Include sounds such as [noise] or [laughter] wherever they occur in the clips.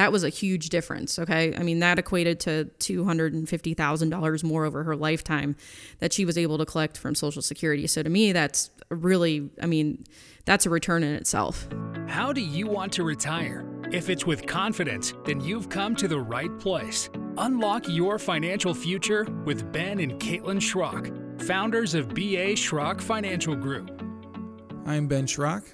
that was a huge difference. Okay. I mean, that equated to $250,000 more over her lifetime that she was able to collect from Social Security. So to me, that's really, I mean, that's a return in itself. How do you want to retire? If it's with confidence, then you've come to the right place. Unlock your financial future with Ben and Caitlin Schrock, founders of BA Schrock Financial Group. I'm Ben Schrock.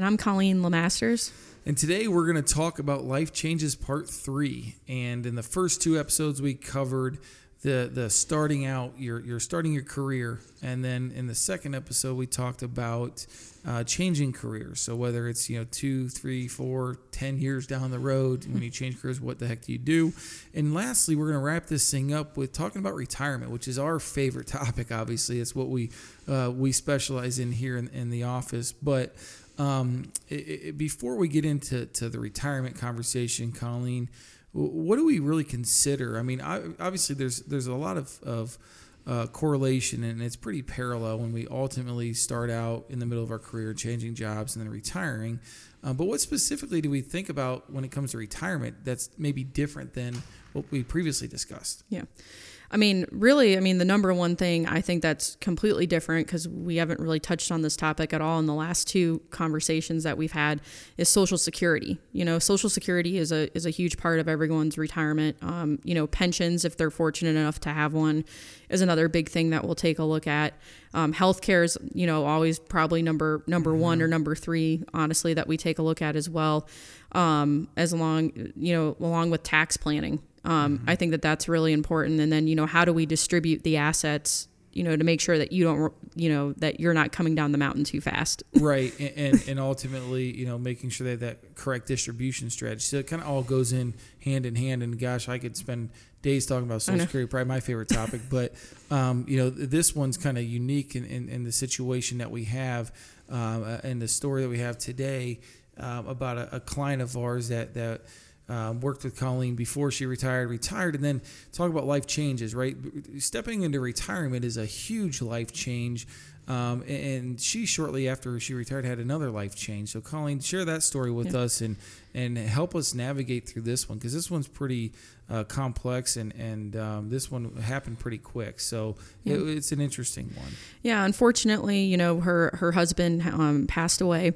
And I'm Colleen LeMasters. And today we're going to talk about Life Changes Part 3. And in the first two episodes, we covered the the starting out you're you're starting your career. And then in the second episode we talked about uh, changing careers. So whether it's you know two three four ten years down the road when you change careers what the heck do you do? And lastly we're going to wrap this thing up with talking about retirement which is our favorite [laughs] topic obviously. It's what we uh, we specialize in here in, in the office. But um, it, it, before we get into to the retirement conversation Colleen what do we really consider? I mean, obviously there's there's a lot of, of uh, correlation and it's pretty parallel when we ultimately start out in the middle of our career, changing jobs and then retiring. Uh, but what specifically do we think about when it comes to retirement that's maybe different than what we previously discussed? Yeah. I mean, really, I mean, the number one thing I think that's completely different because we haven't really touched on this topic at all in the last two conversations that we've had is Social Security. You know, Social Security is a is a huge part of everyone's retirement. Um, you know, pensions, if they're fortunate enough to have one, is another big thing that we'll take a look at. Um, healthcare is, you know, always probably number number mm-hmm. one or number three, honestly, that we take a look at as well. Um, as long, you know, along with tax planning. Um, mm-hmm. I think that that's really important. And then, you know, how do we distribute the assets, you know, to make sure that you don't, you know, that you're not coming down the mountain too fast. [laughs] right. And, and, and, ultimately, you know, making sure that that correct distribution strategy. So it kind of all goes in hand in hand. And gosh, I could spend days talking about Social Security, probably my favorite topic. but, um, you know, this one's kind of unique in, in, in, the situation that we have uh, and the story that we have today uh, about a, a client of ours that, that, um, worked with Colleen before she retired, retired, and then talk about life changes, right? Stepping into retirement is a huge life change. Um, and she shortly after she retired had another life change. So, Colleen, share that story with yeah. us and and help us navigate through this one because this one's pretty uh, complex and and um, this one happened pretty quick. So yeah. it, it's an interesting one. Yeah, unfortunately, you know her her husband um, passed away.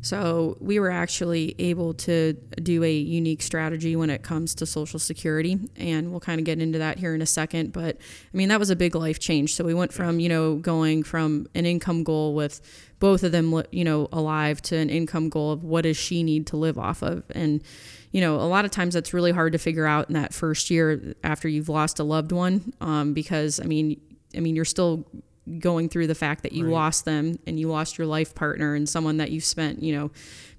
So we were actually able to do a unique strategy when it comes to Social Security, and we'll kind of get into that here in a second. But I mean, that was a big life change. So we went from you know going from an income goal with both of them you know alive to an income goal of what does she need to live off of, and you know, a lot of times that's really hard to figure out in that first year after you've lost a loved one, um, because I mean, I mean, you're still going through the fact that you right. lost them and you lost your life partner and someone that you spent, you know,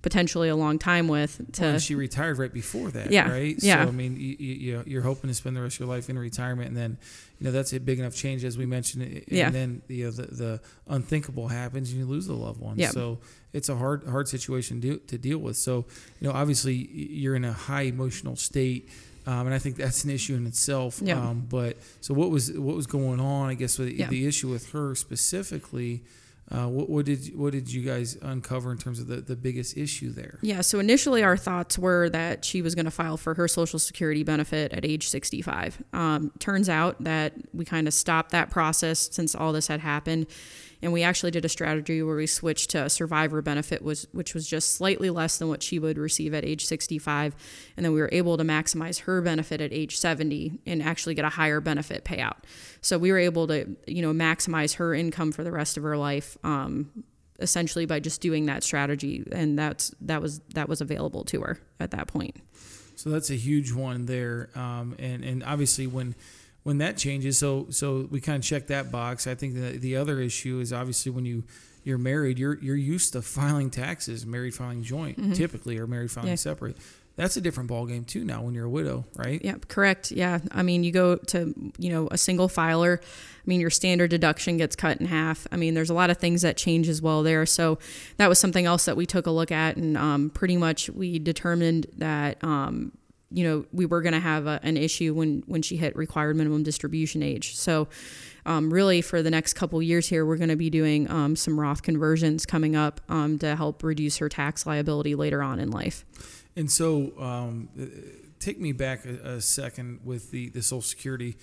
potentially a long time with. To well, she retired right before that, yeah, right? Yeah. So I mean, you, you, you're hoping to spend the rest of your life in retirement, and then you know that's a big enough change as we mentioned. And yeah. then you know, the the unthinkable happens, and you lose the loved one. Yeah. So it's a hard hard situation to, to deal with. So you know, obviously, you're in a high emotional state um, and I think that's an issue in itself. Yeah. Um, but so what was what was going on? I guess with yeah. the issue with her specifically. Uh, what, what, did what did you guys uncover in terms of the, the biggest issue there? Yeah, so initially our thoughts were that she was going to file for her Social Security benefit at age 65. Um, turns out that we kind of stopped that process since all this had happened, and we actually did a strategy where we switched to a survivor benefit was which was just slightly less than what she would receive at age 65 and then we were able to maximize her benefit at age 70 and actually get a higher benefit payout so we were able to you know maximize her income for the rest of her life um, essentially by just doing that strategy and that's that was that was available to her at that point so that's a huge one there um, and and obviously when when that changes. So so we kind of check that box. I think the the other issue is obviously when you you're married, you're you're used to filing taxes, married filing joint mm-hmm. typically, or married filing yeah. separate. That's a different ballgame too now when you're a widow, right? Yeah, correct. Yeah, I mean, you go to you know a single filer. I mean, your standard deduction gets cut in half. I mean, there's a lot of things that change as well there. So that was something else that we took a look at, and um, pretty much we determined that um, you know we were going to have a, an issue when when she hit required minimum distribution age so um, really for the next couple years here we're going to be doing um, some roth conversions coming up um, to help reduce her tax liability later on in life And so, um, uh, take me back a, a, second with the, the Social Security.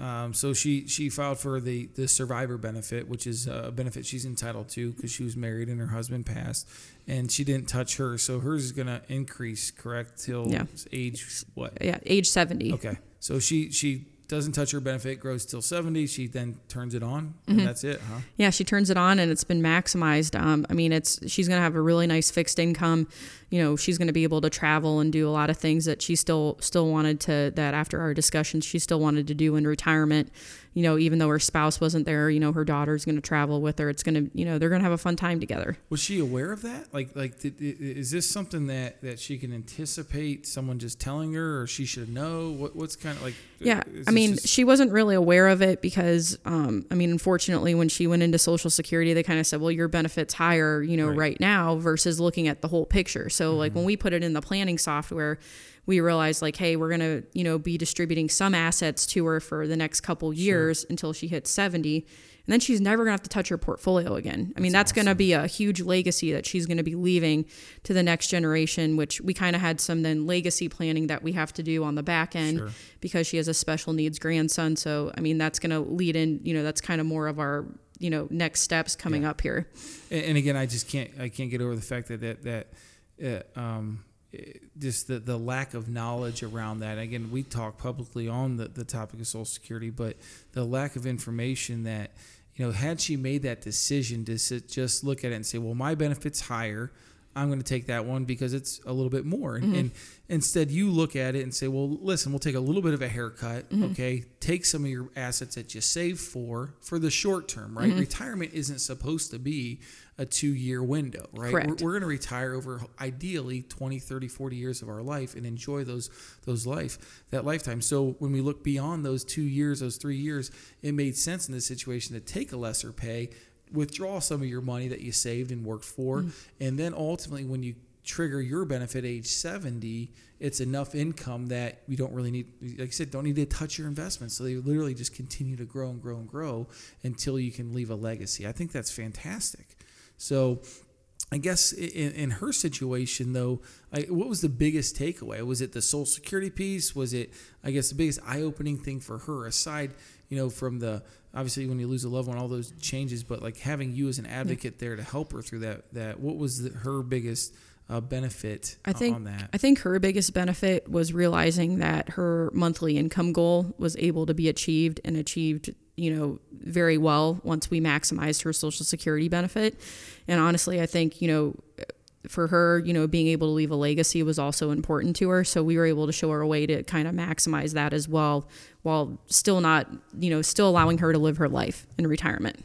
Um, so she she filed for the the survivor benefit, which is a benefit she's entitled to because she was married and her husband passed, and she didn't touch her. So hers is going to increase, correct, till Yeah. age what? Yeah, age 70. Okay, so she she doesn't touch her benefit, grows till seventy. She then turns it on, Mm-hmm. and that's it, huh? Yeah, she turns it on and it's been maximized. Um, I mean, it's she's going to have a really nice fixed income. You know, she's going to be able to travel and do a lot of things that she still still wanted to. That after our discussions, she still wanted to do in retirement. You know, even though her spouse wasn't there, you know, her daughter's going to travel with her. It's going to, you know, they're going to have a fun time together. Was she aware of that? Like, like, is this something that that she can anticipate? Someone just telling her, or she should know? What, what's kind of like? Yeah, I this mean, just- she wasn't really aware of it because, um, I mean, unfortunately, when she went into Social Security, they kind of said, "Well, your benefits higher, you know, Right. right, now," versus looking at the whole picture. So, like when we put it in the planning software, we realized, like, hey, we're gonna, you know, be distributing some assets to her for the next couple years until she hits seventy. And then she's never gonna have to touch her portfolio again. I mean, that's gonna be a huge legacy that she's gonna be leaving to the next generation. Which we kind of had some then legacy planning that we have to do on the back end Sure. because she has a special needs grandson. So, I mean, that's going to lead in, you know, that's kind of more of our, you know, next steps coming Yeah. up here. and, and again, I just can't I can't get over the fact that that that uh, um, just the the lack of knowledge around that. Again, we talk publicly on the the topic of Social Security, but the lack of information that you know had she made that decision to sit, just look at it and say, well, my benefits higher. I'm going to take that one because it's a little bit more. And, mm-hmm. and instead, you look at it and say, well, listen, we'll take a little bit of a haircut. Mm-hmm. Okay. Take some of your assets that you save for for the short term, right? Mm-hmm. Retirement isn't supposed to be a two year window, right? Correct. We're, we're going to retire over ideally 20, 30, 40 years of our life and enjoy those, those life, that lifetime. So when we look beyond those two years, those three years, it made sense in this situation to take a lesser pay, withdraw some of your money that you saved and worked for, mm. and then ultimately when you trigger your benefit age 70 it's enough income that you don't really need like i said don't need to touch your investments so they literally just continue to grow and grow and grow until you can leave a legacy i think that's fantastic so I guess in, in her situation, though, I, what was the biggest takeaway? Was it the Social Security piece? Was it, I guess, the biggest eye-opening thing for her, aside, you know, from the obviously when you lose a loved one, all those changes, but like having you as an advocate there to help her through that. That what was the, her biggest uh, benefit I think on that? I think her biggest benefit was realizing that her monthly income goal was able to be achieved and achieved, you know, very well once we maximized her social security benefit. And honestly, I think, you know, for her, you know, being able to leave a legacy was also important to her. So we were able to show her a way to kind of maximize that as well while still not, you know, still allowing her to live her life in retirement.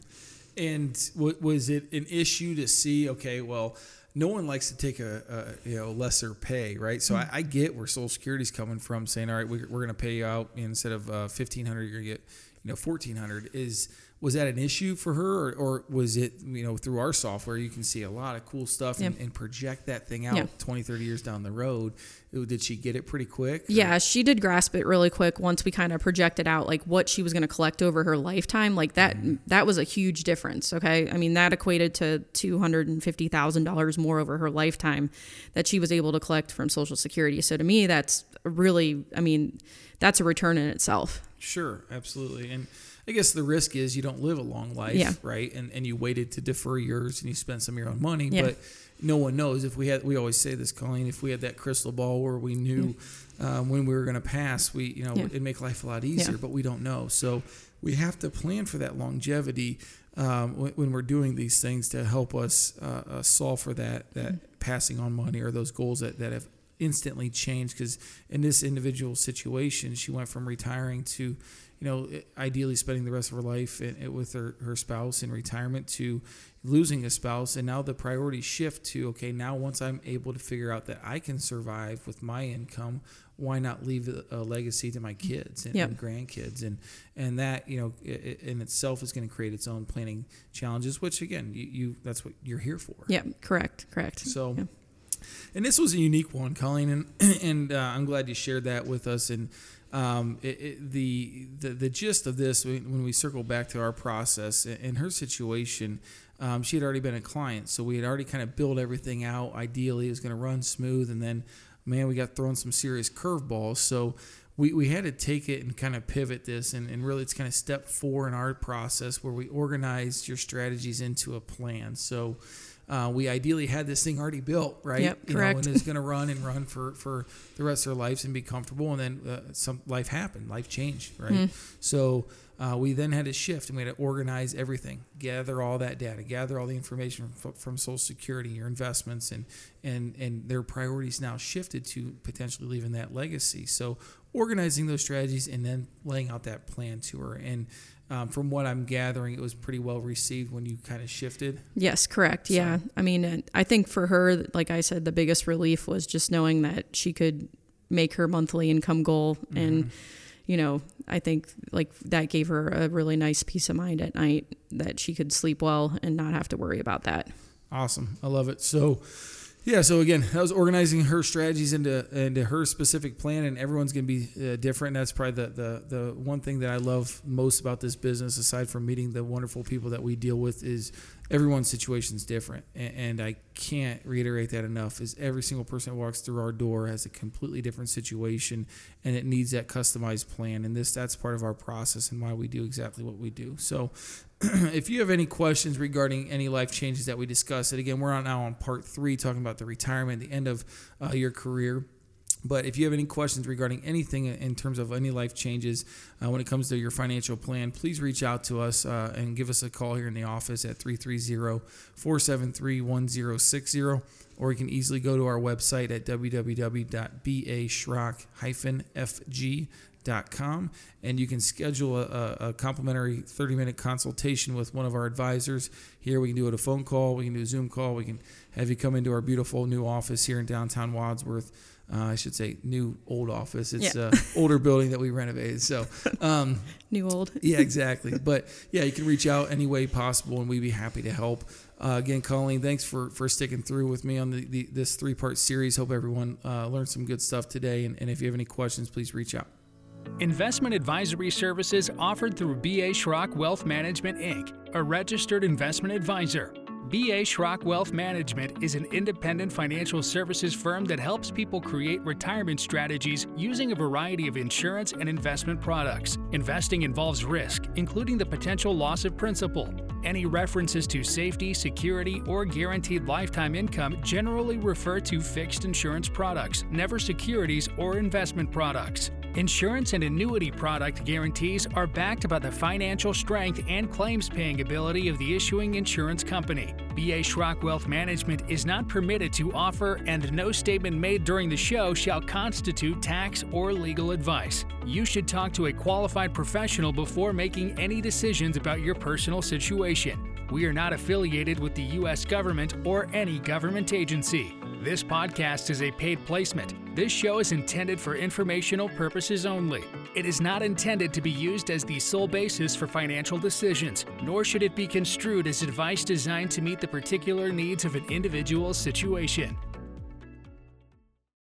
And w- was it an issue to see? Okay, well, no one likes to take a, a you know lesser pay, right? So I, I get where Social Security's coming from, saying, all right, we're, we're going to pay you out instead of uh, fifteen hundred, you're going to get you know fourteen hundred. Is was that an issue for her, or, or was it you know through our software you can see a lot of cool stuff and, and project that thing out Yeah. 20, 30 years down the road? Did she get it pretty quick? or- Yeah, she did grasp it really quick once we kind of projected out like what she was going to collect over her lifetime. Like that mm-hmm. that was a huge difference, okay? I mean, that equated to $250,000 more over her lifetime that she was able to collect from Social Security. So to me, that's really I mean, that's a return in itself. Sure, absolutely. And I guess the risk is you don't live a long life, Yeah. right? And and you waited to defer yours and you spent some of your own money, Yeah. but no one knows if we had. We always say this, Colleen. If we had that crystal ball where we knew um, when we were going to pass, we you know Yeah. it'd make life a lot easier. But we don't know, so we have to plan for that longevity um, when, when we're doing these things to help us uh, uh, solve for that that passing on money or those goals that that have instantly changed because in this individual situation she went from retiring to you know ideally spending the rest of her life with her, her spouse in retirement to losing a spouse and now the priorities shift to okay now once i'm able to figure out that i can survive with my income why not leave a, legacy to my kids and, Yep. and grandkids and and that you know in itself is going to create its own planning challenges which again you, you that's what you're here for Yeah, correct, correct. so, Yeah. And this was a unique one, Colleen, and [clears throat] and uh, I'm glad you shared that with us. And um, it, it, the, the the gist of this, when we circle back to our process, in in her situation, um, she had already been a client, so we had already kind of built everything out. Ideally, it was going to run smooth, and then man, we got thrown some serious curveballs. So we, we had to take it and kind of pivot this and, and really it's kind of step four in our process where we organize your strategies into a plan. So uh, we ideally had this thing already built, right? Yep, you correct. Know, and it's going [laughs] to run and run for, for the rest of their lives and be comfortable. And then uh, some life happened, life changed, right? Mm. So uh, we then had to shift and we had to organize everything, gather all that data, gather all the information from, from Social Security, your investments, and and and their priorities now shifted to potentially leaving that legacy. So organizing those strategies and then laying out that plan to her and um, from what I'm gathering, it was pretty well received when you kind of shifted. Yes, correct. Yeah. I mean, I think for her, like I said, the biggest relief was just knowing that she could make her monthly income goal. Mm-hmm. And, you know, I think like that gave her a really nice peace of mind at night that she could sleep well and not have to worry about that. Awesome. I love it. So, yeah, so again, that was organizing her strategies into into her specific plan, and everyone's going to be uh, different. That's probably the, the the one thing that I love most about this business, aside from meeting the wonderful people that we deal with, is everyone's situation is different. And, and I can't reiterate that enough. Is every single person that walks through our door has a completely different situation, and it needs that customized plan. And this that's part of our process and why we do exactly what we do. So [clears throat] if you have any questions regarding any life changes that we discussed, and again, we're on now on part three, talking about the retirement, the end of uh, your career. But if you have any questions regarding anything in terms of any life changes uh, when it comes to your financial plan, please reach out to us uh, and give us a call here in the office at 330 473 1060. Or you can easily go to our website at www.baschrock-fg.com com, and you can schedule a, a complimentary 30 minute consultation with one of our advisors. Here, we can do it a phone call, we can do a Zoom call, we can have you come into our beautiful new office here in downtown Wadsworth. Uh, I should say new old office. It's yeah. an older building that we renovated. So um, [laughs] new old. [laughs] yeah, exactly. But yeah, you can reach out any way possible, and we'd be happy to help. Uh, again, Colleen, thanks for for sticking through with me on the, the this three part series. Hope everyone uh, learned some good stuff today. And, and if you have any questions, please reach out. Investment advisory services offered through B.A. Schrock Wealth Management, Inc., a registered investment advisor. B.A. Schrock Wealth Management is an independent financial services firm that helps people create retirement strategies using a variety of insurance and investment products. Investing involves risk, including the potential loss of principal. Any references to safety, security, or guaranteed lifetime income generally refer to fixed insurance products, never securities or investment products. Insurance and annuity product guarantees are backed by the financial strength and claims paying ability of the issuing insurance company. BA Schrock Wealth Management is not permitted to offer, and no statement made during the show shall constitute tax or legal advice. You should talk to a qualified professional before making any decisions about your personal situation. We are not affiliated with the U.S. government or any government agency. This podcast is a paid placement. This show is intended for informational purposes only. It is not intended to be used as the sole basis for financial decisions, nor should it be construed as advice designed to meet the particular needs of an individual's situation.